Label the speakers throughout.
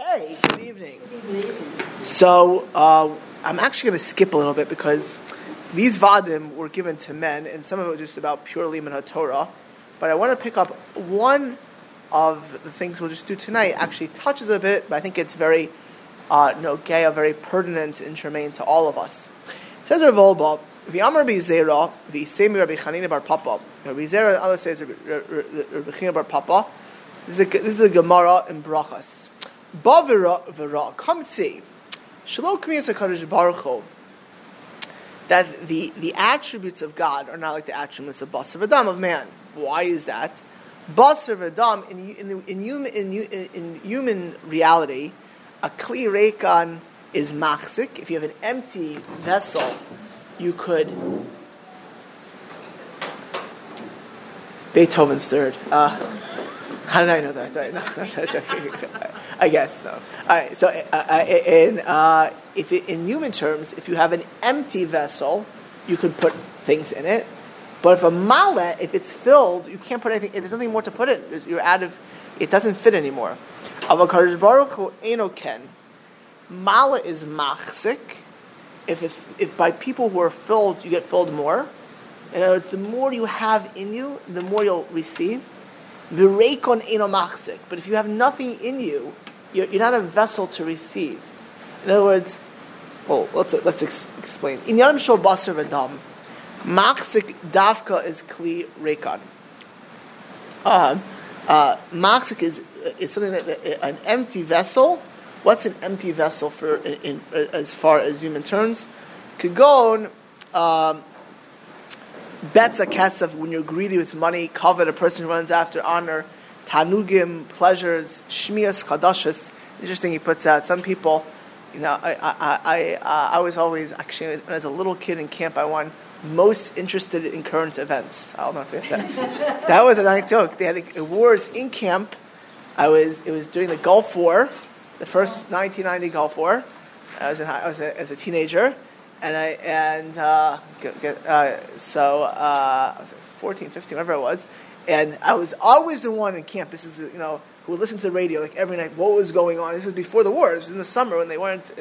Speaker 1: Okay, good evening. So uh, I'm actually going to skip a little bit because these vadim were given to men, and some of it was just about purely liman Torah. But I want to pick up one of the things we'll just do tonight. Actually, touches a bit, but I think it's very uh, nogea, very pertinent and germane to all of us. It says Rav Olba, V'yamar the v'semi Rabbi Chanina bar Papa. Rabbi Zera, the other says Rabbi Chanina bar Papa. This is a, this is a Gemara in Brachas. Ba v'ra, see. Shalom Kamiyas HaKadosh Baruch Hu, that the, the attributes of God are not like the attributes of Basar V'dam, of man. Why is that? Basar V'dam, in, in, in, human, in, in human reality, a Kli Rekan is machzik. If you have an empty vessel, you could. Beethoven's third. Uh, how did I know that? Right? No, no, I guess no. All right. So, uh, uh in uh, if it, in human terms, if you have an empty vessel, you can put things in it. But if a mala, if it's filled, you can't put anything. There's nothing more to put in. You're out of. It doesn't fit anymore. Avakadosh Baruch Hu enoken. Mala is machzik. If, if, if by people who are filled, you get filled more. In other words, the more you have in you, the more you'll receive. Virekon enomachzik. But if you have nothing in you, you're, you're, not a vessel to receive. In other words, well, let's let's ex- explain. In Yanim Shol Basar Vadam, machzik davka is kli reikon. Um, uh, machzik is is something that, that, an empty vessel. What's an empty vessel for in, in as far as human terms? Kagon. Um, bets a kesef when you're greedy with money, covet a person who runs after honor, tanugim, pleasures, shmias, chadashas. Interesting, he puts out some people. You know, I I I, uh, I was always actually when I was a little kid in camp. I won most interested in current events. I don't know if that that was a nice joke. They had awards in camp. I was it was during the Gulf War, the first 1990 Gulf War. I was in, I was a, as a teenager and I and uh, uh, so uh, I was 14, 15, whatever it was, and I was always the one in camp. This is you know who would listen to the radio like every night. What was going on? This was before the war. This was in the summer when they weren't.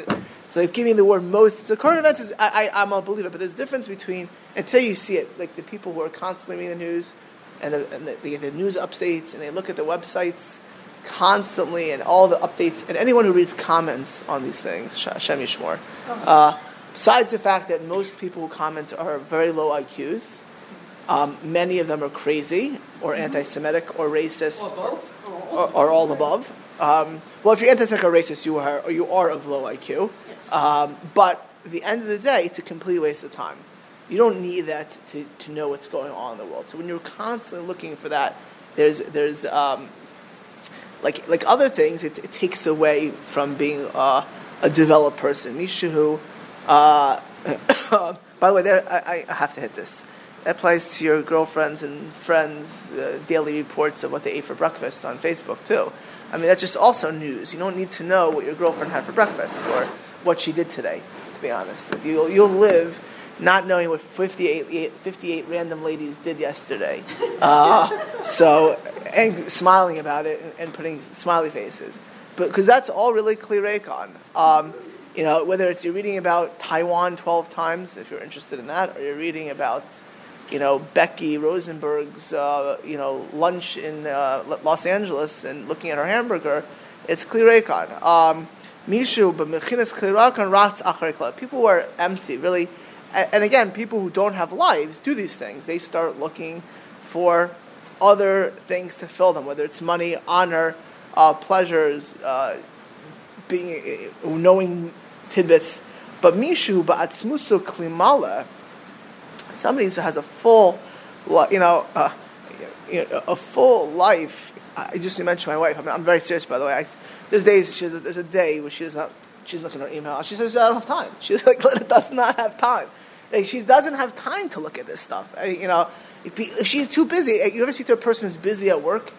Speaker 1: So they've given the word most. So current events is I, I am a believer, but there's a difference between until you see it, like the people who are constantly reading the news, and, the, and the, they get the news updates and they look at the websites constantly and all the updates and anyone who reads comments on these things, Hashem Yishmor. Uh, Besides the fact that most people who comment are very low IQs, um, many of them are crazy or mm-hmm. anti-Semitic or racist,
Speaker 2: or both,
Speaker 1: or, or all above. Um, well, if you're anti-Semitic or racist, you are or you are of low IQ.
Speaker 2: Yes.
Speaker 1: Um, but at the end of the day, it's a complete waste of time. You don't need that to, to know what's going on in the world. So when you're constantly looking for that, there's there's um, like like other things, it, it takes away from being uh, a developed person. Mishu uh, by the way, there I, I, have to hit this. That applies to your girlfriends and friends' uh, daily reports of what they ate for breakfast on Facebook too. I mean, that's just also news. You don't need to know what your girlfriend had for breakfast or what she did today. To be honest, you'll you'll live not knowing what 58, 58 random ladies did yesterday. Uh, so, and smiling about it and, and putting smiley faces. But because that's all really clear Akon. Um, you know, whether it's you're reading about Taiwan 12 times, if you're interested in that, or you're reading about, you know, Becky Rosenberg's, uh, you know, lunch in uh, Los Angeles and looking at her hamburger, it's klirekan. Um, Mishu, but mechinas klirekan rats acharikla. People who are empty, really, and, and again, people who don't have lives do these things. They start looking for other things to fill them, whether it's money, honor, uh, pleasures, uh, being knowing tidbits. But mishu ba'atzmuso klimala, somebody who has a full, you know, uh, a full life. I just mentioned my wife. I am very serious, by the way. I, there's days she has, there's a day where she does not. She's looking at her email. She says, "I don't have time." She's like, does not have time. Like, she doesn't have time to look at this stuff. I, you know, if she's too busy. You ever speak to a person who's busy at work?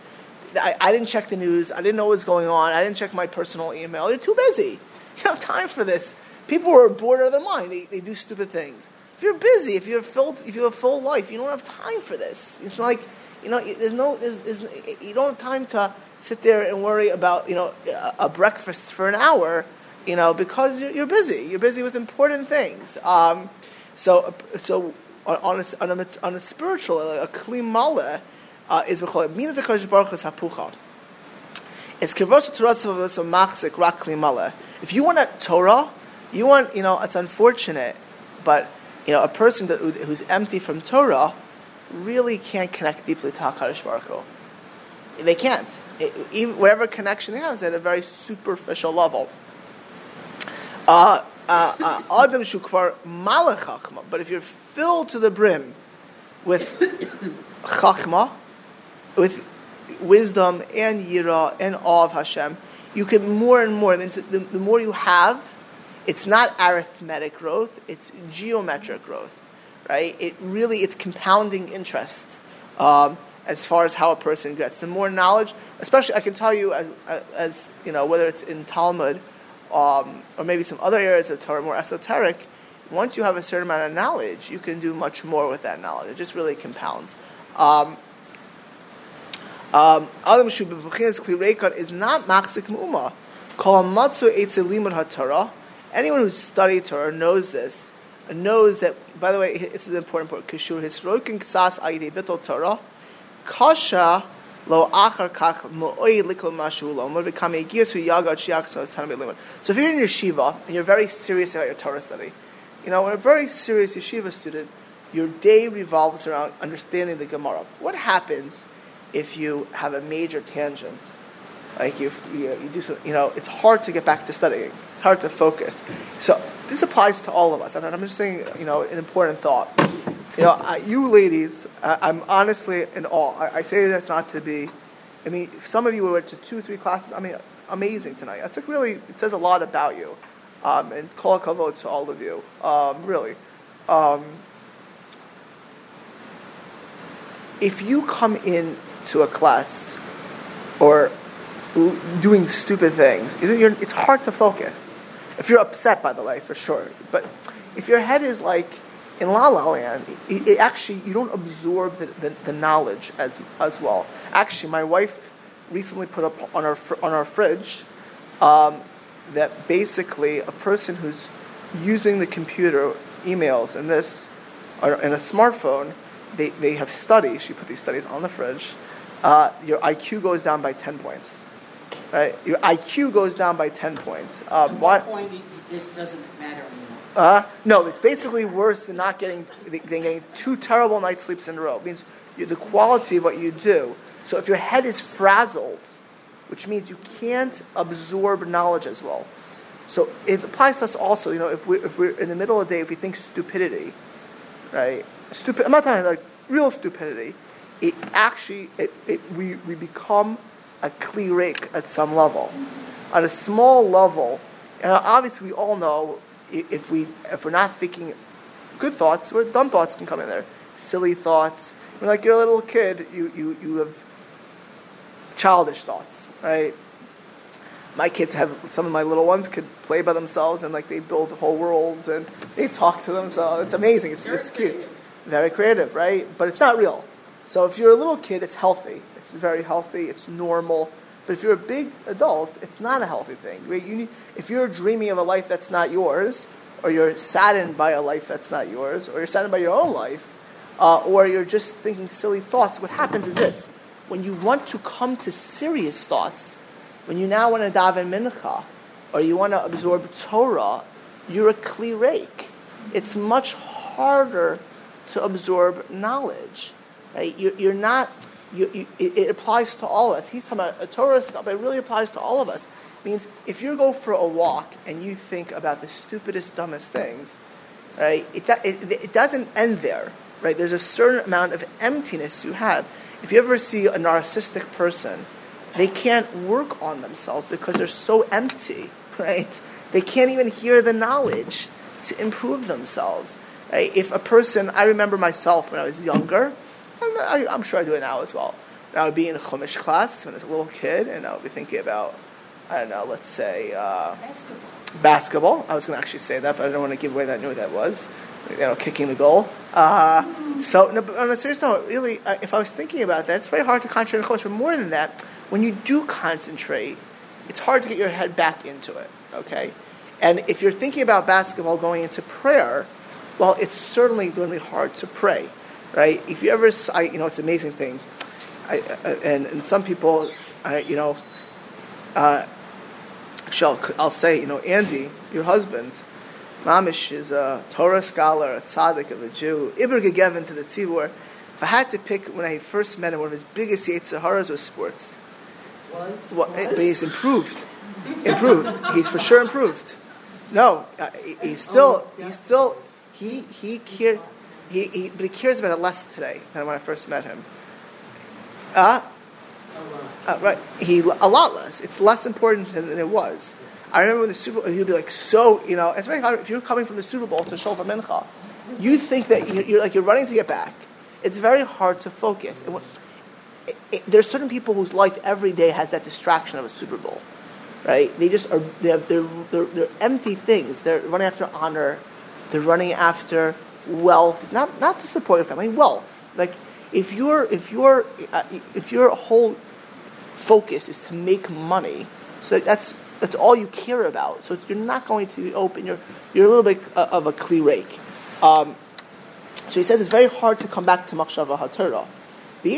Speaker 1: I, I, didn't check the news. I didn't know what was going on. I didn't check my personal email. You're too busy. You don't have time for this. People are bored out of their mind, they, they do stupid things. If you're busy, if you're filled, if you have a full life, you don't have time for this. It's like, you know, there's no, there's, there's, you don't have time to sit there and worry about you know a, a breakfast for an hour, you know, because you're, you're busy. You're busy with important things. Um, so so on a, on a, on a spiritual a klimale uh, is b'chol means the Kodesh Baruch is hapucha. It's kivosh terasav of machzik rak klimale. If you want a Torah, you want you know it's unfortunate, but you know a person that, who's empty from Torah really can't connect deeply to Hakadosh Baruch Hu. They can't. It, even, whatever connection they have is at a very superficial level. Uh, uh, uh, Adam shukvar malachachma. But if you're filled to the brim with chachma, with wisdom and yira and awe of Hashem, you can more and more. I mean, the, the more you have, it's not arithmetic growth; it's geometric growth right? It really it's compounding interest um, as far as how a person gets. The more knowledge, especially I can tell you as, as you know whether it's in Talmud um, or maybe some other areas of Torah more esoteric. Once you have a certain amount of knowledge, you can do much more with that knowledge. It just really compounds. Um, um, Adam is not machzik mu'ma. Kol matzu etzelimud haTorah. Anyone who's studied Torah knows this knows that, by the way, this is an important part. Kishur hisroikin ksas ayidei bitol Torah, kasha. So if you're in yeshiva and you're very serious about your Torah study, you know, when a very serious yeshiva student, your day revolves around understanding the Gemara. What happens if you have a major tangent? Like you, you, you do, some, you know, it's hard to get back to studying. It's hard to focus. So this applies to all of us. And I'm just saying, you know, an important thought. You know, uh, you ladies, uh, I'm honestly in awe. I, I, say that's not to be. I mean, some of you went to two, three classes. I mean, amazing tonight. It's like really, it says a lot about you. Um, and call kavod to all of you. Um, really. Um, if you come in to a class or doing stupid things, it's hard to focus. If you're upset, by the way, for sure. But if your head is like in La La Land, it, it actually you don't absorb the, the, the, knowledge as as well. Actually, my wife recently put up on our on our fridge um, that basically a person who's using the computer, emails, and this, or in a smartphone, they, they have studies. She put these studies on the fridge. Uh, your IQ goes down by ten points right? Your IQ goes down by 10 points.
Speaker 2: Um, what point this doesn't matter anymore?
Speaker 1: Uh, no, it's basically worse than not getting, than getting two terrible night sleeps in a row. It means the quality of what you do. So if your head is frazzled, which means you can't absorb knowledge as well. So it applies to us also. You know, if we're, if we're in the middle of the day, if we think stupidity, right? Stupid. I'm not talking like real stupidity. It actually it, it we we become a cleric at some level. On a small level, and obviously we all know if we if we're not thinking good thoughts, or dumb thoughts can come in there, silly thoughts. When like you're a little kid, you you you have childish thoughts, right? My kids have some of my little ones could play by themselves and like they build whole worlds and they talk to themselves. It's amazing. It's, it's cute, very creative, right? But it's not real. So if you're a little kid, it's healthy. It's very healthy. It's normal. But if you're a big adult, it's not a healthy thing. You need, if you're dreaming of a life that's not yours, or you're saddened by a life that's not yours, or you're saddened by your own life, uh, or you're just thinking silly thoughts, what happens is this. When you want to come to serious thoughts, when you now want to daven mincha, or you want to absorb Torah, you're a kli rake. It's much harder to absorb knowledge. You're, not you, you, it, applies to all of us. He's talking about a Torah stuff, but it really applies to all of us. It means if you go for a walk and you think about the stupidest, dumbest things, right? It, it, it doesn't end there, right? There's a certain amount of emptiness you have. If you ever see a narcissistic person, they can't work on themselves because they're so empty, right? They can't even hear the knowledge to improve themselves. Right? If a person, I remember myself when I was younger, I, am sure I do it now as well. And I would be in a Chumash class when I was a little kid, and I would be thinking about, I don't know, let's say uh,
Speaker 2: basketball.
Speaker 1: Basketball. I was going to actually say that, but I don't want to give away that I knew what that was. You know, kicking the goal. Uh, so, no, but on a serious note, really, uh, if I was thinking about that, it's very hard to concentrate on Chumash. But more than that, when you do concentrate, it's hard to get your head back into it, okay? And if you're thinking about basketball going into prayer, well, it's certainly going to be hard to pray, right? If you ever, I, you know, it's an amazing thing. I, uh, and, and some people, I, you know, uh, shall, I'll say, you know, Andy, your husband, Mamish is a Torah scholar, a tzaddik of a Jew, Iber Gegevin to the Tzibur. If I had to pick when I first met him, one of his biggest Yetzaharas was sports.
Speaker 2: Was?
Speaker 1: Well,
Speaker 2: was?
Speaker 1: but he's improved. improved. He's for sure improved. No, uh, he, he's still, he's still, he, he cared, he, he, but he cares about it less today than when I first met him. Uh, uh, right. He, a lot less. It's less important than, it was. I remember when the Super Bowl, he'd be like, so, you know, it's very hard. If you're coming from the Super Bowl to Shofar Mincha, you think that you're, you're like, you're running to get back. It's very hard to focus. It, it, there's certain people whose life every day has that distraction of a Super Bowl, right? They just are, they're, they're, they're, they're empty things. They're running after honor. They're running after wealth, not, not to support your family, wealth. Like, if your if your uh, if your whole focus is to make money, so that's that's all you care about. So you're not going to be open. You're you're a little bit uh, of a kli rake. Um, so he says it's very hard to come back to machshava haTorah. Now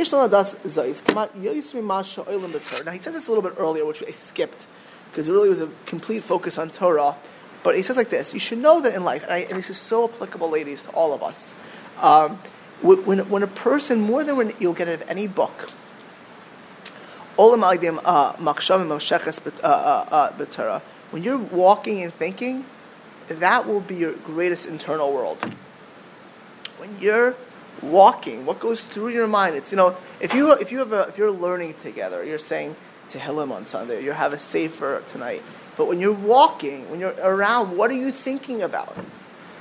Speaker 1: he says this a little bit earlier, which I skipped because it really was a complete focus on Torah. But he says like this: You should know that in life, and, I, and this is so applicable, ladies, to all of us. Um, when, when a person, more than when you'll get it of any book, uh, uh, uh, when you're walking and thinking, that will be your greatest internal world. When you're walking, what goes through your mind? It's you know, if you if you have a, if you're learning together, you're saying Tehillim on Sunday, you have a sefer tonight. But when you're walking, when you're around, what are you thinking about?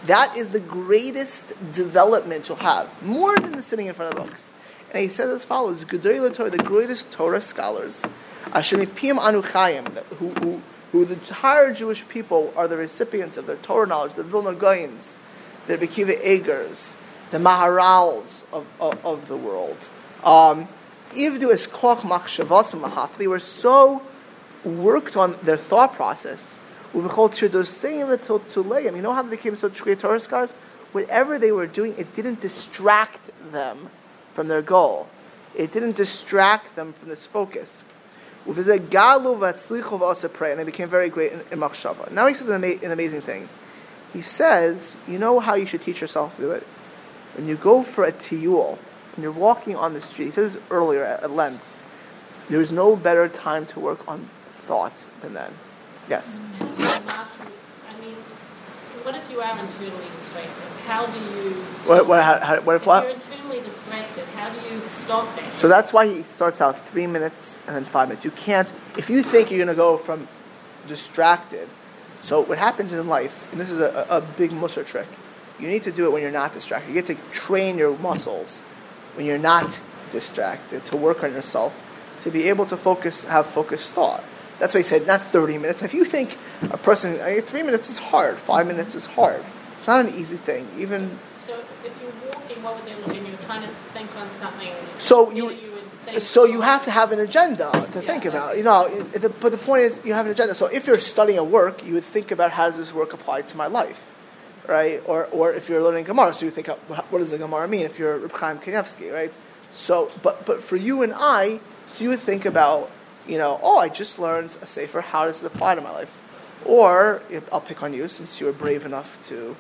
Speaker 1: That is the greatest development you'll have, more than the sitting in front of books. And he says as follows: Gedolei Torah, the greatest Torah scholars, Ashemipim Anu Chayim, who, who, who the entire Jewish people are the recipients of their Torah knowledge, the Vilna Gaons, the Bekiva Egers, the Maharals of, of, of the world. Um, Ivdu es koch machshavas They were so worked on their thought process you know how they became great Torah scholars? Whatever they were doing, it didn't distract them from their goal. It didn't distract them from this focus. And they became very great in, in Machshava. Now he says an, ama- an amazing thing. He says, you know how you should teach yourself to do it? When you go for a tiyul, when you're walking on the street, he says earlier at length, there's no better time to work on thought than then. Yes. Mm-hmm.
Speaker 3: I mean, what if you are internally distracted? How do you?
Speaker 1: What, what, how, how, what if,
Speaker 3: if
Speaker 1: what?
Speaker 3: you're internally distracted, how do you stop that?
Speaker 1: So that's why he starts out three minutes and then five minutes. You can't, if you think you're going to go from distracted. So what happens in life, and this is a, a big muscle trick, you need to do it when you're not distracted. You get to train your muscles when you're not distracted to work on yourself to be able to focus, have focused thought. That's why he said not 30 minutes. If you think a person, I mean, three minutes is hard, five minutes is hard. It's not an easy thing. Even
Speaker 3: so, if you're walking, what would they look? And you're trying to think on something.
Speaker 1: So you,
Speaker 3: you
Speaker 1: so you have to have an agenda to
Speaker 3: yeah,
Speaker 1: think about. You know, the, but the point is, you have an agenda. So if you're studying a work, you would think about how does this work apply to my life, right? Or, or if you're learning Gemara, so you think, what does the Gemara mean? If you're Reb Chaim Kanievsky, right? So, but but for you and I, so you would think about you know, oh, I just learned a sefer. How does it apply to my life? Or I'll pick on you since you were brave enough to,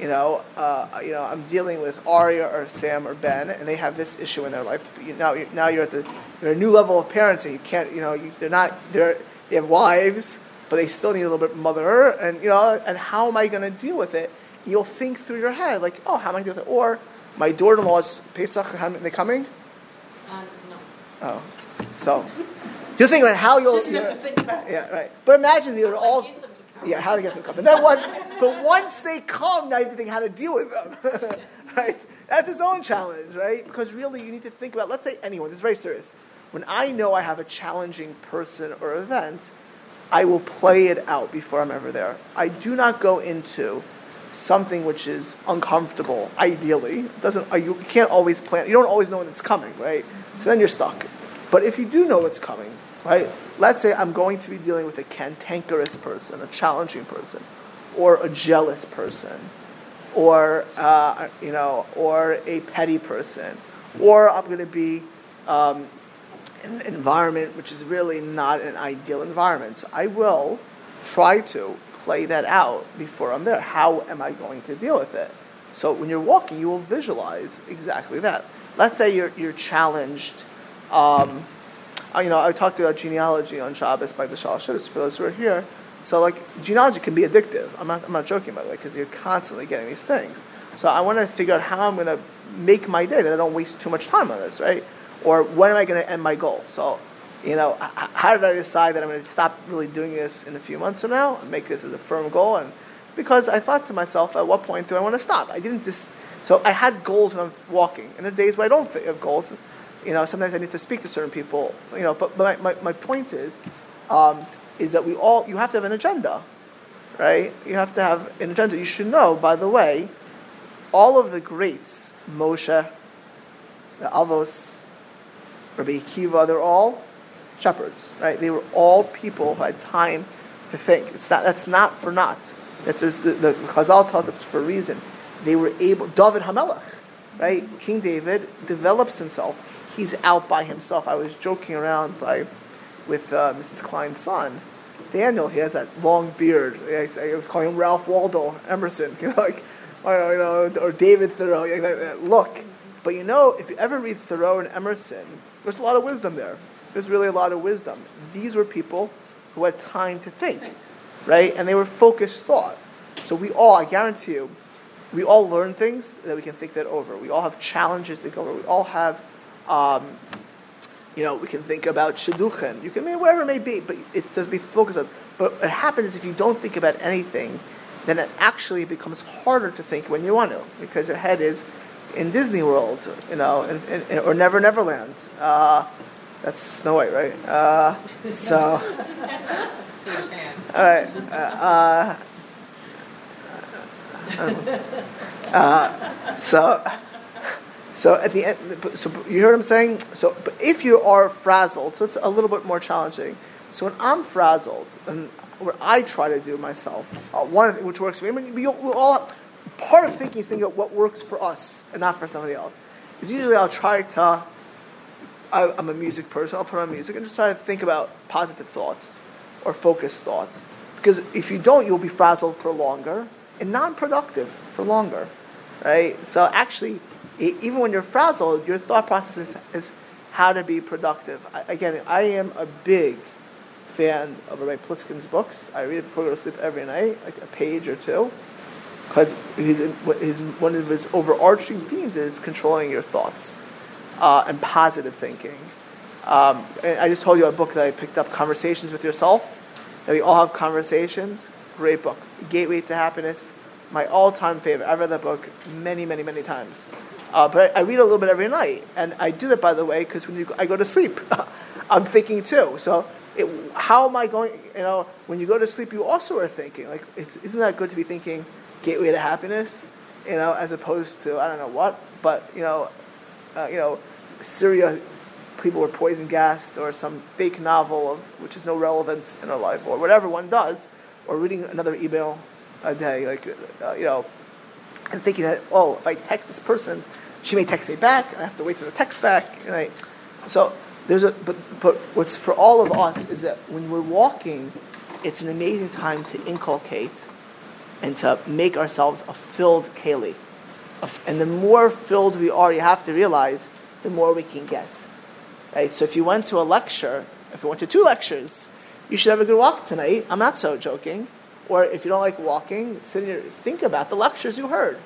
Speaker 1: you know, uh, you know, I'm dealing with Aria or Sam or Ben, and they have this issue in their life. You, now, you're, now you're at the you're a new level of parenting. You can't, you know, you, they're not they're they have wives, but they still need a little bit mother, and you know, and how am I going to deal with it? You'll think through your head like, oh, how am I going to deal with it? Or my daughter-in-law's Pesach, how are they coming?
Speaker 3: Uh, no.
Speaker 1: Oh, so you're thinking about how you'll.
Speaker 2: Just have to think about it.
Speaker 1: Yeah, right. But imagine you're all.
Speaker 3: To come.
Speaker 1: Yeah, how to get them to come. And then once, but once they come, now you have to think how to deal with them. right? That's its own challenge, right? Because really, you need to think about. Let's say anyone. This is very serious. When I know I have a challenging person or event, I will play it out before I'm ever there. I do not go into something which is uncomfortable. Ideally, it doesn't uh, you can't always plan. You don't always know when it's coming, right? So then you're stuck. But if you do know what's coming, right? Let's say I'm going to be dealing with a cantankerous person, a challenging person, or a jealous person, or uh, you know, or a petty person, or I'm going to be um, in an environment which is really not an ideal environment. So I will try to play that out before I'm there. How am I going to deal with it? So when you're walking, you will visualize exactly that. Let's say you're you're challenged. Um, uh, you know, I talked about genealogy on Shabbos by the Shalashis for those who are here. So, like, genealogy can be addictive. I'm not, I'm not joking, by the way, because you're constantly getting these things. So, I want to figure out how I'm going to make my day that I don't waste too much time on this, right? Or when am I going to end my goal? So, you know, how did I decide that I'm going to stop really doing this in a few months from now and make this as a firm goal? And because I thought to myself, at what point do I want to stop? I didn't just. So I had goals when I'm walking, and there are days where I don't have goals. You know, sometimes I need to speak to certain people. You know, but, but my, my, my point is, um, is that we all you have to have an agenda, right? You have to have an agenda. You should know, by the way, all of the greats, Moshe, the Avos, Rabbi Akiva, they're all shepherds, right? They were all people who had time to think. It's not that's not for naught. That's the, the Chazal tells us for a reason. They were able. David Hamelach, right? King David develops himself. He's out by himself. I was joking around by with uh, Mrs. Klein's son, Daniel. He has that long beard. I, I was calling him Ralph Waldo Emerson. You know, like or, you know, or David Thoreau. Like that, look, but you know, if you ever read Thoreau and Emerson, there's a lot of wisdom there. There's really a lot of wisdom. These were people who had time to think, right? And they were focused thought. So we all, I guarantee you, we all learn things that we can think that over. We all have challenges to go over. We all have um, you know, we can think about shidduchen. You can mean whatever it may be, but it's to be focused on. But what happens is if you don't think about anything, then it actually becomes harder to think when you want to, because your head is in Disney World, you know, in, in, or Never Neverland. Uh, that's Snow White, right? Uh, so, all right. Uh, uh, uh so. So at the end, so you hear what I'm saying? So, but if you are frazzled, so it's a little bit more challenging. So when I'm frazzled, and what I try to do myself, uh, one which works for me, I mean, we all part of thinking is thinking of what works for us and not for somebody else. Is usually I'll try to. I, I'm a music person. I'll put on music and just try to think about positive thoughts or focused thoughts. Because if you don't, you'll be frazzled for longer and non-productive for longer, right? So actually, even when you're frazzled, your thought process is, how to be productive. I, again, I am a big fan of Rabbi Pliskin's books. I read it before I go to sleep every night, like a page or two, because his, his, one of his overarching themes is controlling your thoughts uh, and positive thinking. Um, and I just told you a book that I picked up, Conversations with Yourself. That we all have conversations. Great book, Gateway to Happiness. My all-time favorite. I've read that book many, many, many times. Uh, but I, I, read a little bit every night, and I do that by the way because when you, I go to sleep, I'm thinking too. So it, how am I going? You know, when you go to sleep, you also are thinking. Like, isn't that good to be thinking gateway to happiness? You know, as opposed to I don't know what, but you know, uh, you know, Syria, people were poison gassed, or some fake novel of which has no relevance in our life, or whatever one does, or reading another email a day, like uh, you know, and thinking that oh, if I text this person she may text me back, and I have to wait for the text back. Right? So there's a but but what's for all of us is that when we're walking, it's an amazing time to inculcate and to make ourselves a filled keli. And the more filled we are, you have to realize, the more we can get. Right? So if you went to a lecture, if you went to two lectures, you should have a good walk tonight. I'm not so joking. Or if you don't like walking, sit here, think about the lectures you heard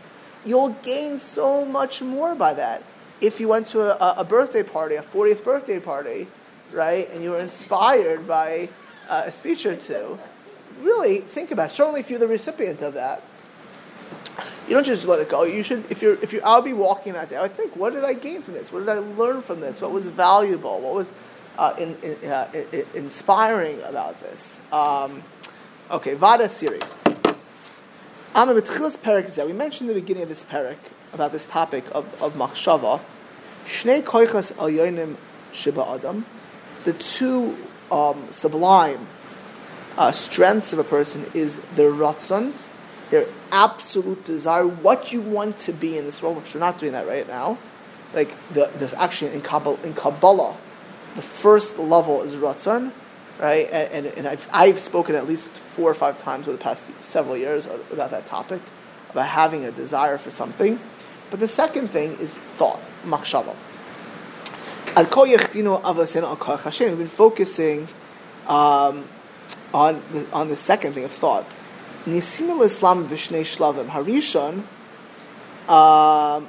Speaker 1: you'll gain so much more by that. If you went to a, a birthday party, a 40th birthday party, right, and you were inspired by uh, a speech or two, really think about it. Certainly, if you're the recipient of that, you don't just let it go. You should, if you're, if you, I'll be walking that day. I think, what did I gain from this? What did I learn from this? What was valuable? What was uh, in, in, uh, inspiring about this? Um, okay, Vada Siri. We mentioned in the beginning of this parak about this topic of, of machshava. Shnei koichas al yonim shiba adam. The two um, sublime uh, strengths of a person is their ratzon, their absolute desire, what you want to be in this world, which we're not doing that right now. Like the, the actually in Kabbalah, in Kabbalah, the first level is ratzon, right? And, and, I've, I've spoken at least four or five times over the past several years about that topic, about having a desire for something. But the second thing is thought, machshava. We've been focusing um, on the, on the second thing of thought. Nisim Islam b'shnei shlavim harishon. Um,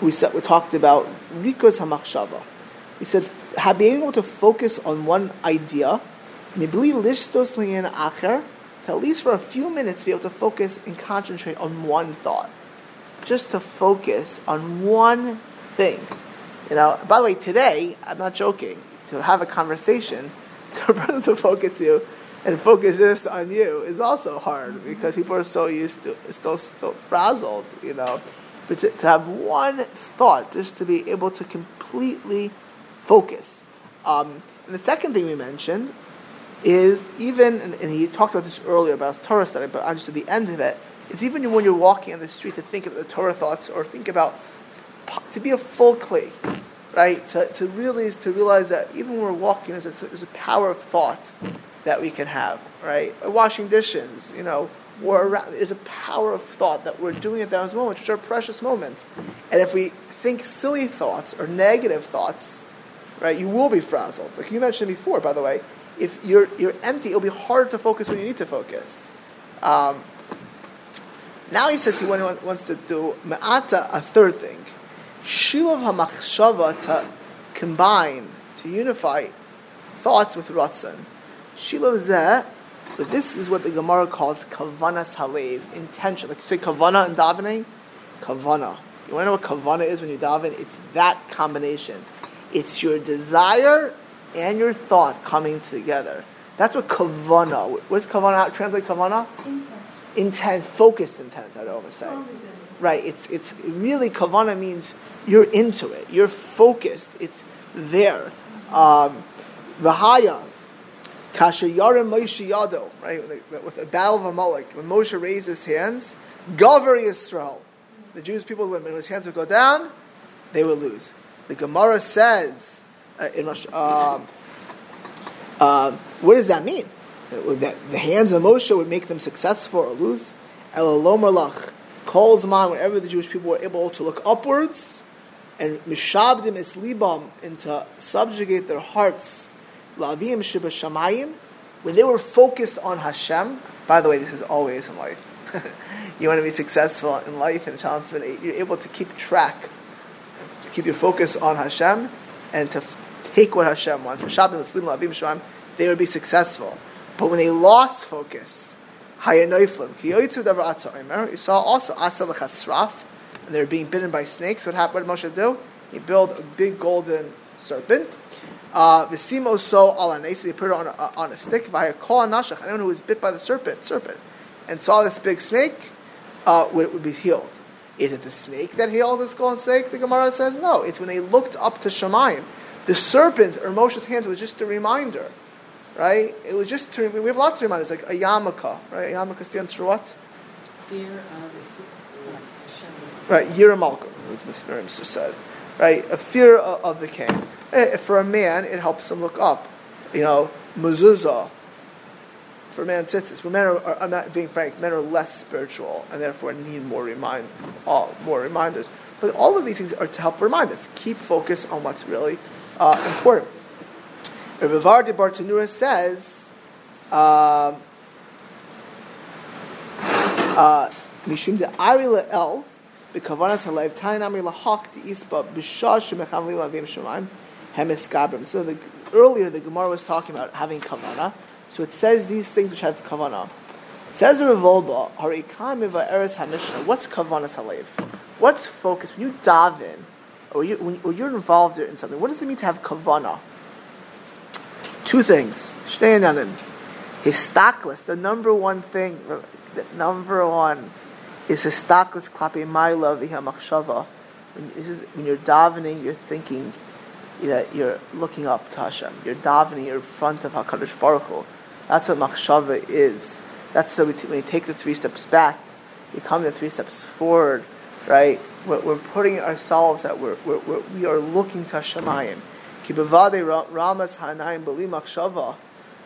Speaker 1: we we talked about rikos hamachshava. We said being able to focus on one idea, acher, to at least for a few minutes be able to focus and concentrate on one thought, just to focus on one thing. You know. By the way, today I'm not joking. To have a conversation to, to focus you and focus just on you is also hard because people are so used to, still so frazzled, you know. But to, to, have one thought, just to be able to completely focus. Um, and the second thing we mentioned is even, and, and, he talked about this earlier about Torah study, but I just at the end of it, it's even when you're walking on the street to think of the Torah thoughts or think about to be a full kli right? To, to really to realize that even when we're walking, there's a, there's a power of thought that we can have, right? Washing dishes, you know, or around, there's a power of thought that we're doing at those moments, which are precious moments. And if we think silly thoughts or negative thoughts, right, you will be frazzled. Like you mentioned before, by the way, if you're you're empty, it'll be hard to focus when you need to focus. Um, now he says he wants to do me'ata, a third thing. Shilav HaMachshava to combine, to unify thoughts with Ratzon. Shilav Zeh, but this is what the Gemara calls Kavanas Halev, intention. Like you say Kavana in davening, Kavana. You want to know what Kavana is when you daven? It's that combination. It's your desire and your thought coming together. That's what Kavana. What does Kavana translate Kavana?
Speaker 2: Intent.
Speaker 1: Intent, focused intent, I'd always say. Right, it's, it's really, Kavana means you're into it. You're focused. It's there. Um, Vahaya, Kasha Yarim Moshe Yado, right? With the battle of Amalek, when Moshe raised his hands, Gover Yisrael. The Jewish people, when his hands would go down, they would lose. The Gemara says, uh, in um, uh, what does that mean? Uh, that the hands of Moshe would make them successful or lose? Elalom calls man whenever the Jewish people were able to look upwards, and mishabdim is libam and to subjugate their hearts la'avim shiba shamayim when they were focused on Hashem. By the way, this is always in life. you want to be successful in life and challenge you're able to keep track, to keep your focus on Hashem, and to f- take what Hashem wants. They would be successful. But when they lost focus, You saw also asa l'chasraf and they were being bitten by snakes, what happened? What did Moshe do? He built a big golden serpent. Uh, the simo so ala They put it on a, on a stick. Via kol nashach. Anyone who was bit by the serpent, serpent, and saw this big snake, uh, would, would be healed. Is it the snake that heals this golden snake? The Gemara says no. It's when they looked up to Shemayim. The serpent or Moshe's hands was just a reminder, right? It was just to, we have lots of reminders like a yarmulke, right? A yarmulke stands for what?
Speaker 2: Fear of the king.
Speaker 1: Right, Yira Malkum, as Ms. Miriam said. Right, a fear of, of the king. Eh, for a man, it helps him look up. You know, mezuzah. For man, tzitzis. But men are, I'm not being frank, men are less spiritual and therefore need more remind, uh, more reminders. But all of these things are to help remind us, keep focus on what's really uh, important. Rav de Bartanura says, um, uh, Mishum de Ari El, b'kavanas halev tainami lahach isba b'shah shemechavli lavim shemaim hemiskabrim. So the, earlier the Gemara was talking about having kavana. So it says these things which have kavana. Says the Revolba, Harikam Eres. What's kavanas halev? What's focus? When you daven, or, you, when, or you're involved in something, what does it mean to have kavana? Two things. Shnei. Histaklis, the number one thing, the number one is histaklis klape maila viha machshava. When you're davening, you're thinking that you're looking up to Hashem. You're davening. You're in front of Hakadosh Baruch Hu. That's what machshava is. That's so we t- take the three steps back, you come the three steps forward, right? We're, we're putting ourselves that we're, we're, we're, we are looking to Hashemayim. Kibavade ramas hanayim beli machshava,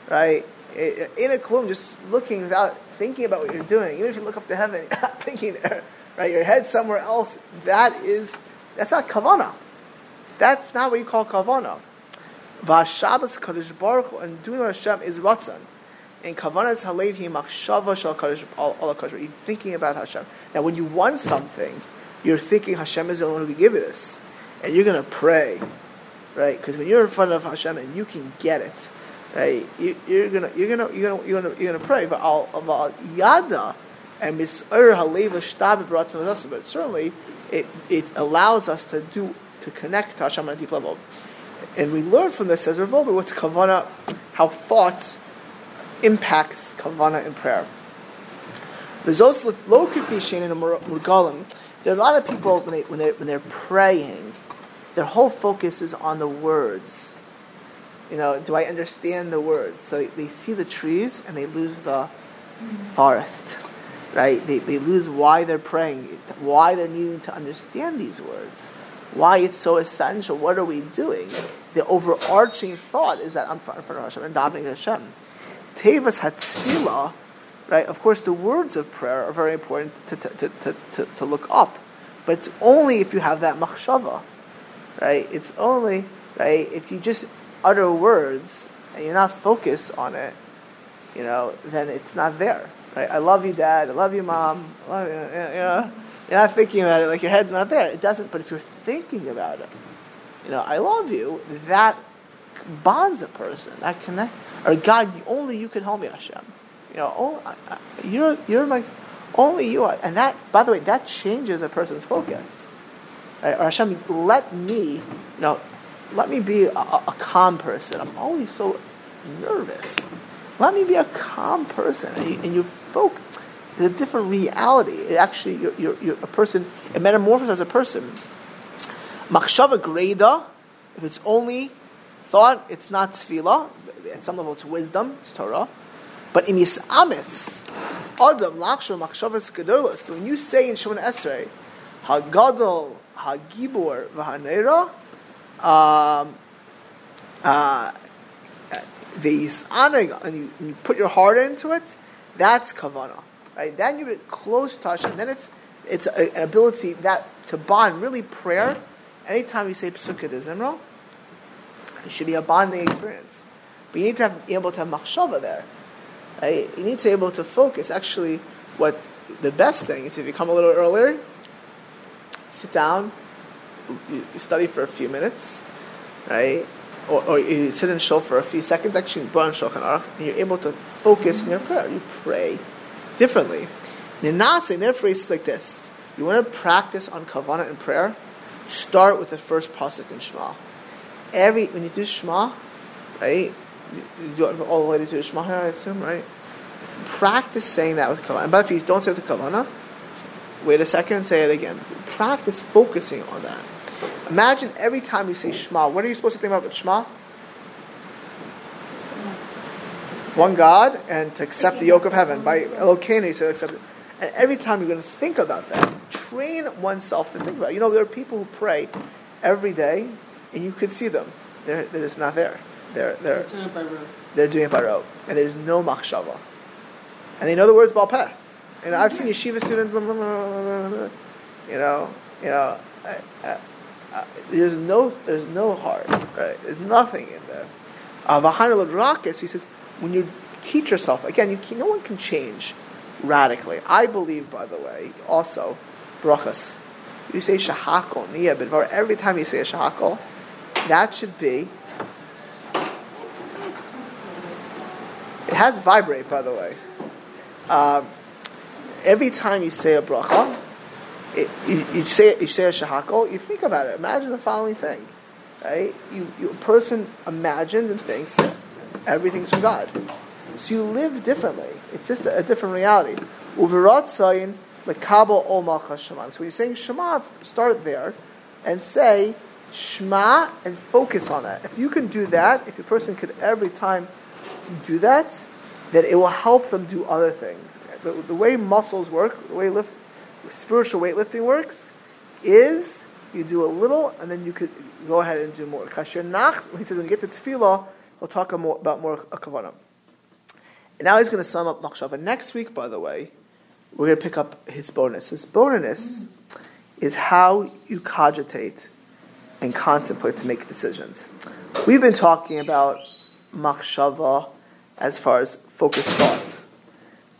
Speaker 1: right? In a klum, just looking without thinking about what you're doing. Even if you look up to heaven, you're not thinking there, right? Your head somewhere else. That is, that's not kavana. That's not what you call kavana. Vashabas kadosh baruch and doing Hashem is ratzon. In kavanas halev hi machshava shal kadosh al kadosh. You're thinking about Hashem. Now, when you want something, you're thinking Hashem is the only one who can give you this, and you're going to pray, right? Because when you're in front of Hashem and you can get it, right? You, are gonna you're gonna you're gonna you're gonna you're gonna pray. But al yada and misur shtab But certainly, it it allows us to do to connect to Hashem on a deep level. And we learn from this, as Rav what's kavana, how thought impacts kavana in prayer. There's also low kifishin and murgalim. There are a lot of people when they when they when they're praying, their whole focus is on the words. You know, do I understand the words? So they see the trees and they lose the forest, right? They, they lose why they're praying, why they're needing to understand these words why it's so essential. What are we doing? The overarching thought is that I'm in front of Hashem and davening Hashem. Tevas Hatzvila, right? Of course, the words of prayer are very important to, to, to, to, to look up, but it's only if you have that machshava, right? It's only right if you just utter words and you're not focused on it, you know, then it's not there, right? I love you, Dad. I love you, Mom. I love you, you know. You're not thinking about it, like your head's not there. It doesn't, but if you're thinking about it, you know, I love you, that bonds a person, that connect. Or God, only you can help me, Hashem. You know, oh, only, I, you're, you're my, only you are. And that, by the way, that changes a person's focus. Right? Or Hashem, let me, you know, let me be a, a calm person. I'm always so nervous. Let me be a calm person. And you, and you focus it's a different reality. It actually, you're, you're, you're a person, it metamorphoses as a person. Machshava greda, if it's only thought, it's not tefillah. At some level, it's wisdom, it's Torah. But in yisamitz, adam lakshu machshavas gedolos. When you say in Shemon Esrei, hagadol, hagibor, v'hanera, um, uh, the and you, you put your heart into it, that's kavanah right? Then you get close to Hashem. Then it's it's a, an ability that to bond really prayer. Anytime you say Pesukei de Zimra, it should be a bonding experience. But you need to have, be able to have machshava there. Right? You need to be able to focus. Actually, what the best thing is if you come a little earlier, sit down, you, study for a few minutes, right? Or, or you sit in shul for a few seconds. Actually, you shulchan aruch, and you're able to focus in your prayer. You pray differently. Ninase, their phrase is like this. You want to practice on kavanah and prayer? Start with the first pasuk in Shema. Every when you do Shema, right? You do all the way to do Shema here, I assume, right? Practice saying that with kavanah. But if you don't say the kavanah, wait a second, say it again. Practice focusing on that. Imagine every time you say Shema, what are you supposed to think about with Shema? one God and to accept the yoke of heaven. By Elokeinu, to accept it. And every time you're going to think about that, train oneself to think about it. You know, there are people who pray every day, and you can see them. They're, they're just not there. They're, they're,
Speaker 2: doing it by rote.
Speaker 1: They're doing it by rote. And there's no machshava. And they know the words Balpeh. And I've seen yeshiva students, you know, you know, uh, uh, there's no, there's no heart, right? There's nothing in there. Uh, Vahana he says, when you teach yourself, again, you can, no one can change radically. I believe, by the way, also, brachas. You say shahakol, niyah, but every time you say a shahakol, that should be. It has vibrate, by the way. Um, every time you say a bracha, it, you, you, say you say a shahakol, you think about it. Imagine the following thing, right? You, you a person imagines and thinks that everything's from God. So you live differently. It's just a, a different reality. lekabel ol So when you're saying Shema, start there and say, Shema and focus on that. If you can do that, if a person could every time do that, then it will help them do other things. The, the way muscles work, the way lift, spiritual weightlifting works, is you do a little and then you could go ahead and do more. When he says when you get to tefillah, we'll talk about more kavanah. And now he's going to sum up machshava. Next week, by the way, we're going to pick up his bonus. His bonus is how you cogitate and contemplate to make decisions. We've been talking about machshava as far as focused thoughts,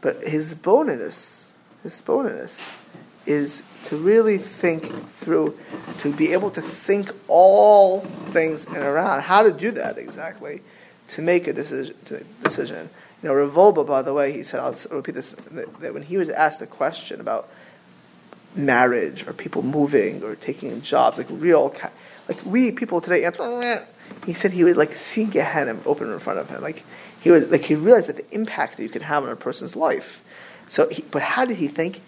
Speaker 1: but his bonus, his bonus, is to really think through, to be able to think all things and around how to do that exactly, to make a decision. To decision. You know, Rav Wolbe, by the way, he said, I'll repeat this, that when he was asked a question about marriage or people moving or taking jobs, like real, like we people today answer, he said he would like see Gehenna open in front of him. Like he would, like he realized that the impact that you could have on a person's life. So, he, but how did he think?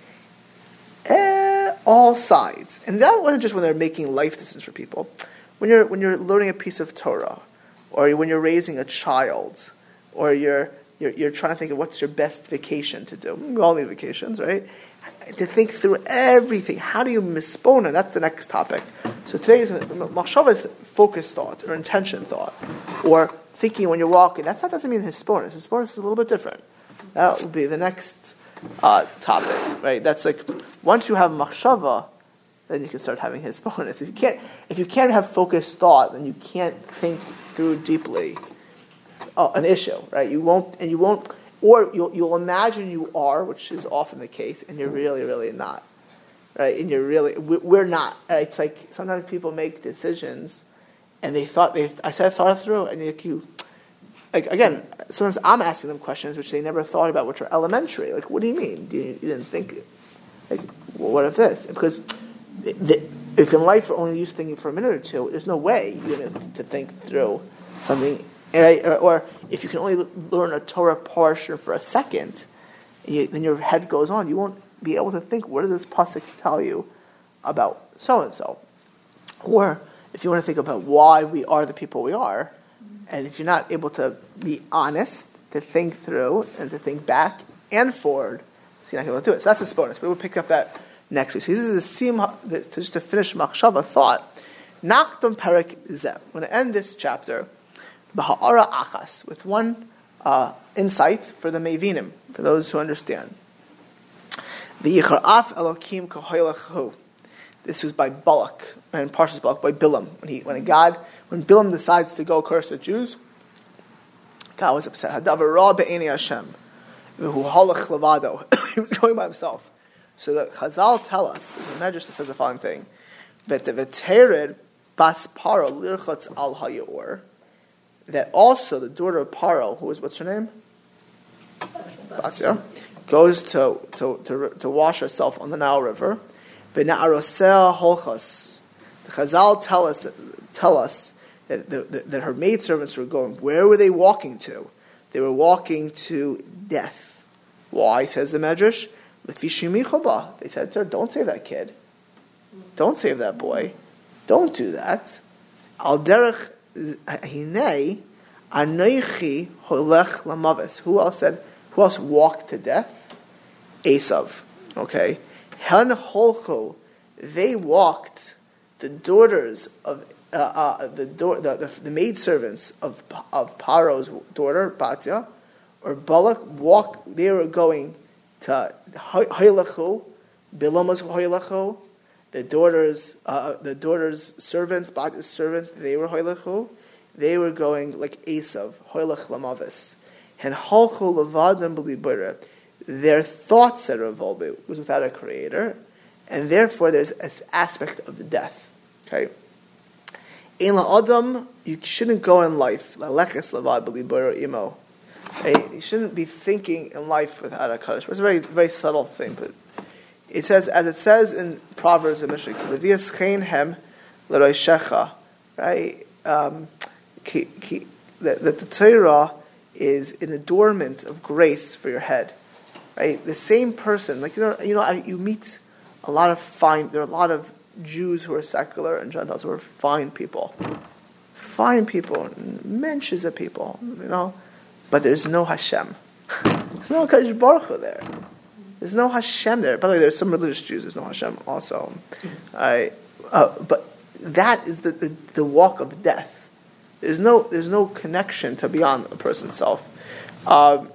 Speaker 1: Eh, all sides, and that wasn't just when they're making life decisions for people. When you're when you're learning a piece of Torah, or when you're raising a child, or you're you're, you're trying to think of what's your best vacation to do. All need vacations, right? To think through everything. How do you mispona? That's the next topic. So today's machshava is focused thought or intention thought, or thinking when you're walking. That, that doesn't mean hisponus. Hisponus is a little bit different. That would be the next uh, topic, right? That's like once you have machshava, then you can start having hisponus. If you can't, if you can't have focused thought, then you can't think through deeply uh, an issue, right? You won't, and you won't, or you'll, you'll imagine you are, which is often the case, and you're really, really not, right? And you're really, we're not. It's like sometimes people make decisions, and they thought they, I said thought through, and like you, like again, sometimes I'm asking them questions which they never thought about, which are elementary. Like, what do you mean? Do you, you didn't think? Like, well, what if this? Because the, if in life you're only used to thinking for a minute or two, there's no way you're going to think through something Right? Uh, or, or, if you can only learn a Torah portion for a second, you, then your head goes on. You won't be able to think, what does this pasuk tell you about so and so? Or if you want to think about why we are the people we are, and if you're not able to be honest, to think through and to think back and forward, so you're not able to do it. So that's a bonus. But we'll pick up that next week. So this is a sim, just to finish machshava thought. Nachdom perik zeh. I'm going to end this chapter Baha'ara achas, with one uh, insight for the Mevinim, for those who understand. The Yicharaf Elokim Kahoylachu. This was by Balak, and Parshas Balak, by Bilam. When, he, when God, when Bilam decides to go curse the Jews, God was upset. Hadavar Hashem. Levado. He was going by himself. So the Chazal tell us, the Medrash says the following thing, that the Vetered Bas Paro Lirchotz Al Hayor, that also the daughter of Paro, who is what's her name? Batia, goes to, to, to, to wash herself on the Nile River. Holchos. The Chazal tell us that, tell us that, that, that her maidservants were going. Where were they walking to? They were walking to death. Why, says the Medrash? They said to her, Don't save that kid. Don't save that boy. Don't do that. Al derech Hinei Holech. Who else said? Who else walked to death? Esav. Okay. Hen Holcho. They walked. The daughters of uh, uh, the, do- the, the, the maid servants of of Paro's daughter Batya, or Balak walked. They were going to Hoylachu. Bilam was Hoylachu the daughters, uh, the daughters' servants, Bat's servants, they were hoylechu. They were going like Esav, hoylech lamavis, and halchu levadim b'libura. Their thoughts said Rav Wolbe was without a creator, and therefore there's an aspect of death. Okay. In Adam, you shouldn't go in life. Laleches levad b'libura imo. You shouldn't be thinking in life without a kaddish. It's a very, very subtle thing, but it says, as it says in Proverbs and Mishnah, "Levias chen hem l'roishecha," right? Um, that, that the Torah is an adornment of grace for your head, right? The same person, like you know, you know, you meet a lot of fine. There are a lot of Jews who are secular and Gentiles who are fine people. Fine people, mentions of people, you know, but there's no Hashem. there's no Kadosh Baruch Hu there. There's no Hashem there. By the way, there's some religious Jews. There's no Hashem also. I, uh, but that is the, the, the, walk of death. There's no there's no connection to beyond a person's self. Um,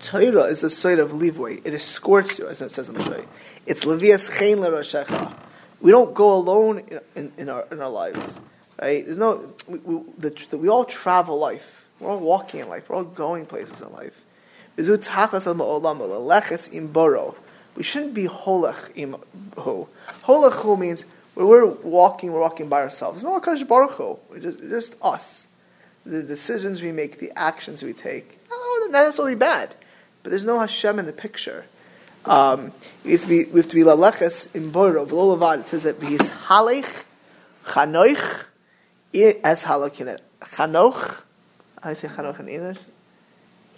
Speaker 1: Torah is a sort of livway. It escorts you, as it says in the Shai. It's levias chen l'rashecha. We don't go alone in, in, in, our in our lives, right? There's no we, we, the, we all travel life. We're all walking in life. We're all going places in life. We shouldn't be holach imhu. Holach means when we're walking, we're walking by ourselves. It's not Kadosh Baruch Hu. Just, just us. The decisions we make, the actions we take, not necessarily bad, but there's no Hashem in the picture. Um, we have to be, we laleches in boro. V'lo it says that he's halech, chanoich, in it. Chanoch, how do you say chanoch in English?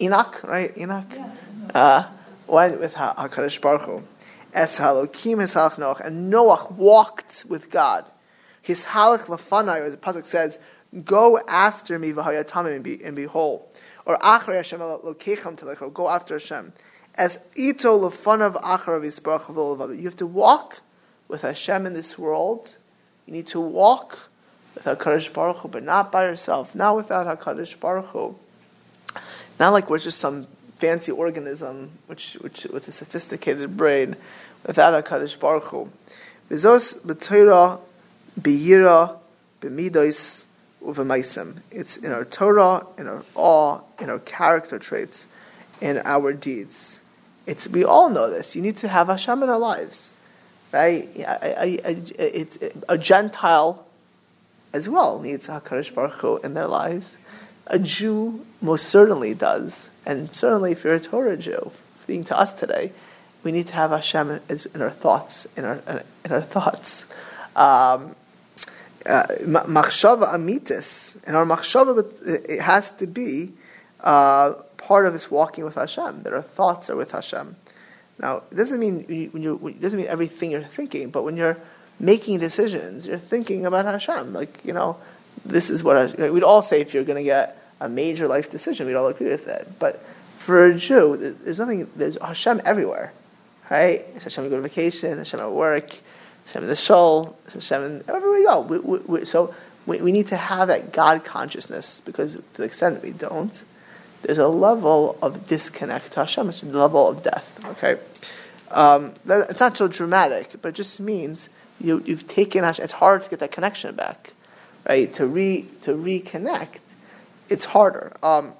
Speaker 1: Enoch, right? Enoch. Yeah. Uh, went with Hakadosh Baruch Hu. Es halokim his halach and Noach walked with God. His halach lafanai, as the pasuk says, "Go after me, v'hayatamim, and be and be whole." Or achrei Hashem lokecham telecho, go after Hashem. As ito lafanav acharav yisbarach You have to walk with Hashem in this world. You need to walk with Hakadosh Baruch Hu, but not by yourself, not without Hakadosh Baruch Hu. Not like we're just some fancy organism which, which with a sophisticated brain without a Kadosh Baruch. It's in our Torah, in our awe, in our character traits, in our deeds. It's we all know this. You need to have Hashem in our lives, right? A, a, a, a Gentile as well needs Hakadosh Baruch Hu in their lives. A Jew most certainly does. And certainly, if you're a Torah Jew, being to us today, we need to have Hashem in our thoughts, in our, in our thoughts. Um, uh, machshava amitis, and our machshava, it has to be uh, part of this walking with Hashem. That our thoughts are with Hashem. Now, it doesn't mean when you it doesn't mean everything you're thinking, but when you're making decisions, you're thinking about Hashem. Like you know, this is what I, we'd all say if you're going to get a major life decision, we'd all agree with that. But for a Jew, there's nothing, there's Hashem everywhere, right? It's Hashem go to vacation, Hashem at work, Hashem in the soul, Hashem in, everywhere you go. We, we, we, so we, we need to have that God consciousness because to the extent we don't, there's a level of disconnect to Hashem. It's the level of death. Okay, um, that, it's not so dramatic, but it just means you, you've taken Hashem. It's hard to get that connection back, right? To re to reconnect it's harder. Um,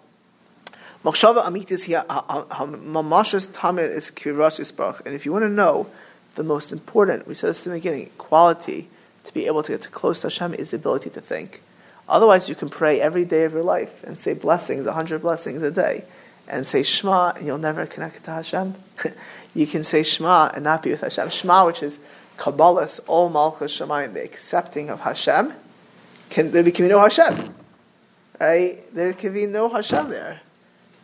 Speaker 1: Machshava amit is here. Mamashas tamid is kiras isbach. And if you want to know the most important, we said this in the beginning, quality to be able to get to close to Hashem is the ability to think. Otherwise, you can pray every day of your life and say blessings, hundred blessings a day, and say Shema, and you'll never connect to Hashem. you can say Shema and not be with Hashem. Shema, which is Kabbalas ol Malchus Shemayim, the accepting of Hashem, can there become no Hashem right? There can be no Hashem there.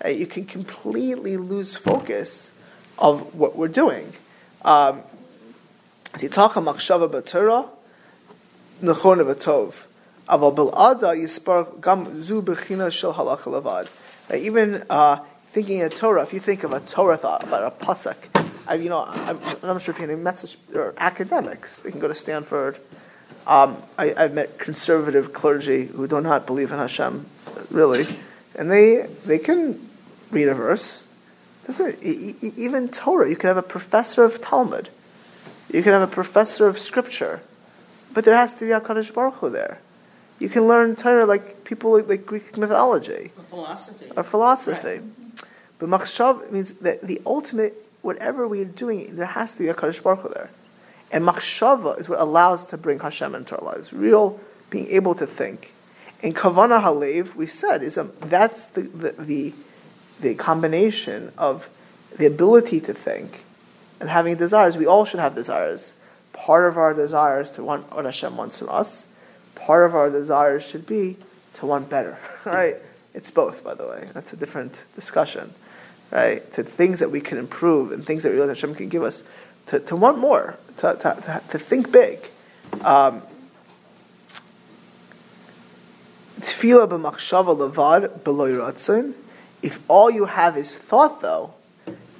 Speaker 1: Right? You can completely lose focus of what we're doing. Um, Titach machshava b'Torah, nechon b'tov. Aval bil'ada yispar gam zu b'china shel halacha levad. Even uh, thinking of Torah, if you think of a Torah thought about a pasuk, I, you know, I'm, I'm not sure if you have any message or academics. They can go to Stanford um, I, have met conservative clergy who do not believe in Hashem, really, and they they can read a verse. Doesn't even Torah? You can have a professor of Talmud, you can have a professor of Scripture, but there has to be a Kadosh Baruch Hu there. You can learn Torah like people like, like Greek mythology,
Speaker 2: or philosophy,
Speaker 1: or philosophy. Right. But machshav means that the ultimate, whatever we are doing, there has to be a Kadosh Baruch Hu there. And machshava is what allows to bring Hashem into our lives. Real being able to think. And kavana halev, we said, is a, that's the, the, the, the combination of the ability to think and having desires. We all should have desires. Part of our desires to want what Hashem wants from us. Part of our desires should be to want better. Right? It's both, by the way. That's a different discussion. Right? To things that we can improve and things that we Hashem can give us to, to want more, to, to, to think big. Um, b'machshava. If all you have is thought, though,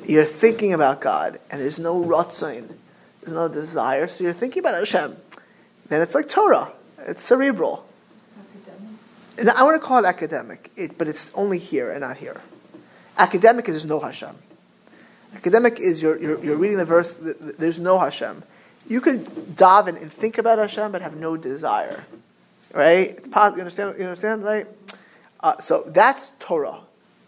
Speaker 1: you're thinking about God, and there's no ratzon, there's no desire, so you're thinking about Hashem. Then it's like Torah. It's cerebral. And I want to call it academic, it, but it's only here and not here. Academic is there's no Hashem. Academic is you're, you're, you're reading the verse, there's no Hashem. You could daven and think about Hashem, but have no desire. Right? It's possible. You understand? You understand, right? Uh, so that's Torah.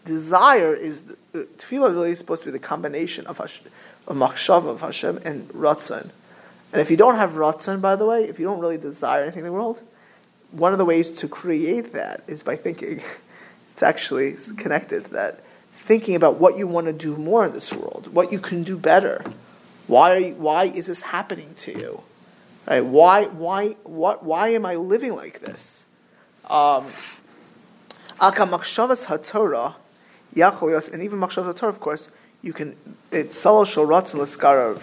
Speaker 1: Desire is tefillah really is supposed to be the combination of Hashem, of of Hashem and ratzon. And if you don't have ratzon, by the way, if you don't really desire anything in the world, one of the ways to create that is by thinking. It's actually connected to that. Thinking about what you want to do more in this world, what you can do better. Why, you, why is this happening to you? Right? Why, why, what, why am I living like this? Um, and even machshavas haTorah, of course, you can. It's salal shel ratzon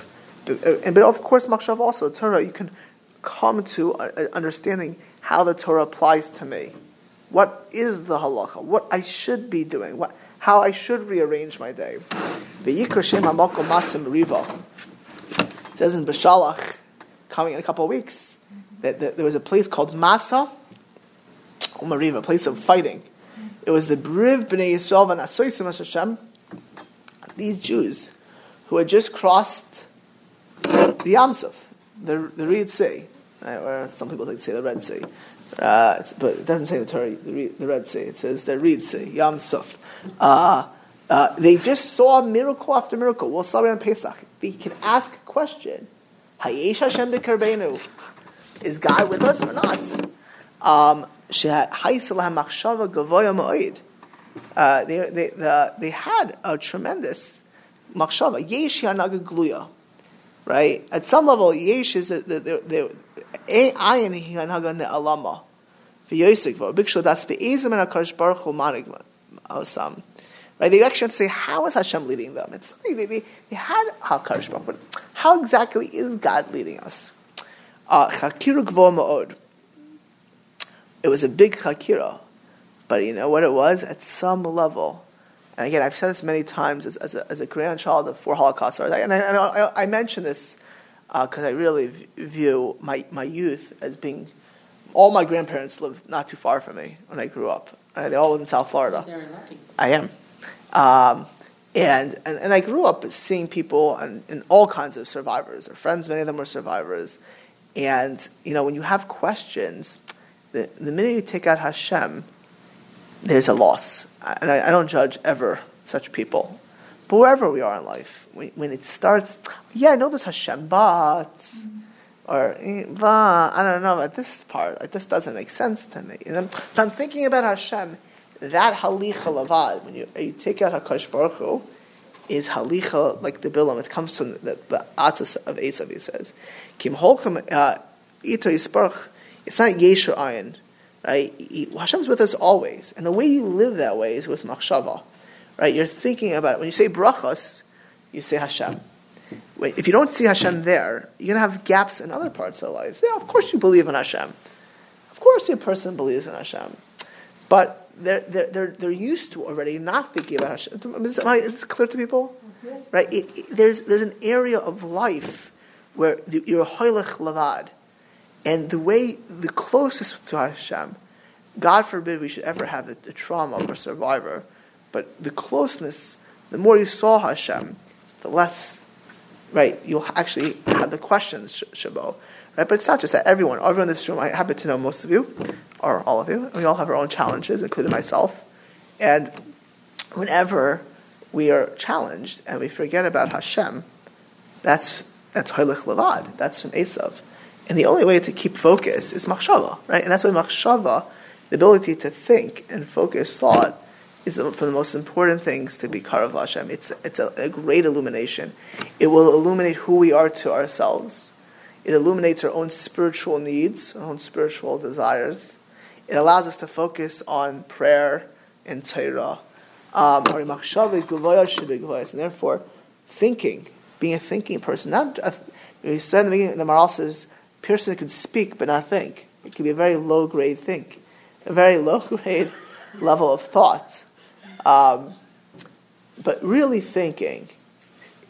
Speaker 1: uh, but of course, machshav also Torah. You can come to uh, uh, understanding how the Torah applies to me. What is the halacha? What I should be doing? What, how I should rearrange my day. It says in Beshalach, coming in a couple of weeks, that, that there was a place called Masa, Umariva, a place of fighting. It was the Briv B'nai Yisrael and Hashem, these Jews who had just crossed the Yamsuf, the, the Red Sea, right, or some people like to say the Red Sea. Uh, but it doesn't say the Torah, the, the, Red Sea. It says the Red Sea, Yam Suf. Uh, uh, they just saw miracle after miracle. We'll celebrate on Pesach. We can ask a question: Hayesh Hashem b'Karbenu? Is God with us or not? Um, uh, they, they, the, they had a tremendous machshava. Yesh gluya. Right? At some level, yesh is the, the, the, ayin hanaga ne'alama. V'yosik Big shul das be'ezim and HaKadosh Baruch Hu manig osam. Right? They actually have to say, how is Hashem leading them? It's they, they, they had HaKadosh Baruch Hu. How exactly is God leading us? Uh, Chakiru gvo ma'od. It was a big chakira, but you know what it was? At some level, and again, I've said this many times as, as, a, as a grandchild of four Holocaust and I, and I, I mention this because uh, I really view my, my youth as being. All my grandparents lived not too far from me when I grew up. Uh, they all live in South Florida.
Speaker 2: Very lucky.
Speaker 1: I am. Um, and, and, and I grew up seeing people and, and all kinds of survivors. Our friends, many of them were survivors. And, you know, when you have questions, the, the minute you take out Hashem, there's a loss. And I, I don't judge ever such people. But wherever we are in life, when, when it starts, yeah, I know there's Hashem, but, mm-hmm. or, eh, but, I don't know about this part. Like, this doesn't make sense to me. And I'm, I'm thinking about Hashem. That halicha lavad, when you, eh, you take out Hakadosh Baruch Hu, is halicha like the bilam. It comes from the, the atas of Esav. He says, "Kim holchem uh, ito yisparch." It's not yesher ayin, right? Hashem's with us always, and the way you live that way is with machshava right? You're thinking about it. When you say brachos, you say Hashem. If you don't see Hashem there, you're going to have gaps in other parts of life. Yeah, of course you believe in Hashem. Of course a person believes in Hashem. But they're, they're, they're, they're used to already not thinking about Hashem. Is, this clear to people? Yes. Right? It, it, there's, there's an area of life where the, you're hoylech lavad. And the way, the closest to Hashem, God forbid we should ever have the, the trauma of a survivor but the closeness, the more you saw Hashem, the less, right, you'll actually have the questions, Shabo. Right? But it's not just that. Everyone, everyone in this room, I happen to know most of you, or all of you, we all have our own challenges, including myself. And whenever we are challenged and we forget about Hashem, that's that's Holich Levad. That's from Esav. And the only way to keep focus is machshava, right? And that's why machshava, the ability to think and focus thought, is for the most important things to be Karav Hashem. It's, it's a, a, great illumination. It will illuminate who we are to ourselves. It illuminates our own spiritual needs, our own spiritual desires. It allows us to focus on prayer and Torah. Um, and therefore, thinking being a thinking person. Not a, you said in the beginning, the Maharal says, person can speak but not think. It can be a very low grade think, a very low grade level of thought. Um, but really thinking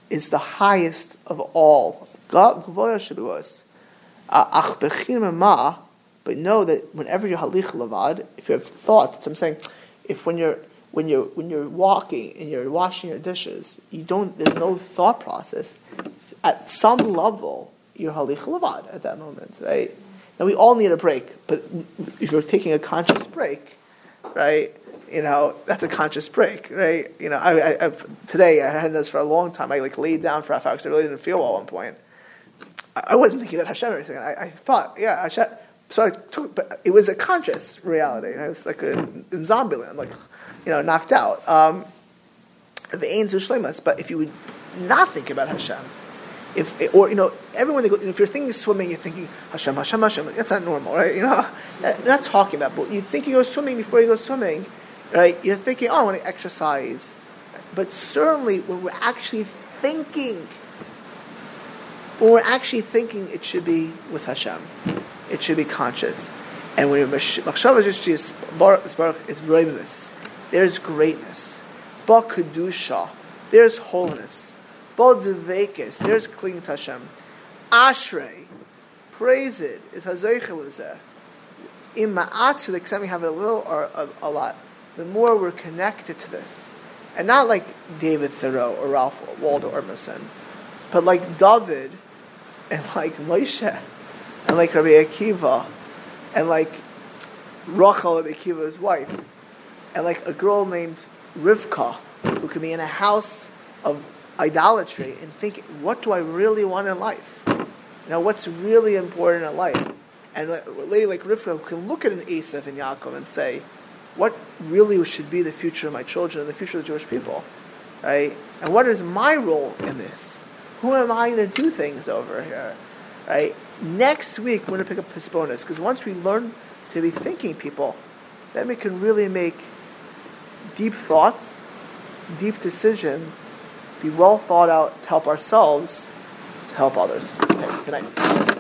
Speaker 1: is the highest of all. But know that whenever you're halich lavad, if you have thoughts, I'm saying, if when you're when you're when you're walking and you're washing your dishes, you don't. There's no thought process. At some level, you're halich lavad at that moment, right? Now we all need a break, but if you're taking a conscious break, right? You know that's a conscious break, right? You know, I, I, I today I had this for a long time. I like laid down for half hour because I really didn't feel well at one point. I, I wasn't thinking about Hashem or anything. I, I thought, yeah, Hashem. So I took, but it was a conscious reality. I was like a, in Zombieland, like you know, knocked out. Um, the ain's but if you would not think about Hashem, if or you know everyone they go, if you're thinking swimming, you're thinking Hashem, Hashem, Hashem. That's not normal, right? You know, they're not talking about. But you think you go swimming before you go swimming, right? You're thinking, oh, I want to exercise. But certainly, when we're actually thinking, when we're actually thinking, it should be with Hashem. It should be conscious. And when machshava is baruch is there's greatness. Ba kedusha, there's holiness. Ba devekis, there's clinging to Hashem. Ashrei, praise it, is hazoichel. In ma'at, the extent we have it a little or a, a, lot, the more we're connected to this. And not like David Thoreau or Ralph Waldo Emerson, but like David and like Moshe and like Rabbi Akiva and like Rachel, Akiva's wife and like a girl named Rivka, who can be in a house of idolatry and think, what do I really want in life? You know, what's really important in life? And a lady like Rivka can look at an Esav and Yaakov and say, what really should be the future of my children and the future of the Jewish people? Right? And what is my role in this? Who am I going to do things over here? Right? Next week, we're going to pick up hisponus, because once we learn to be thinking people, then we can really make deep thoughts, deep decisions, be well thought out to help ourselves, to help others. Okay, good night.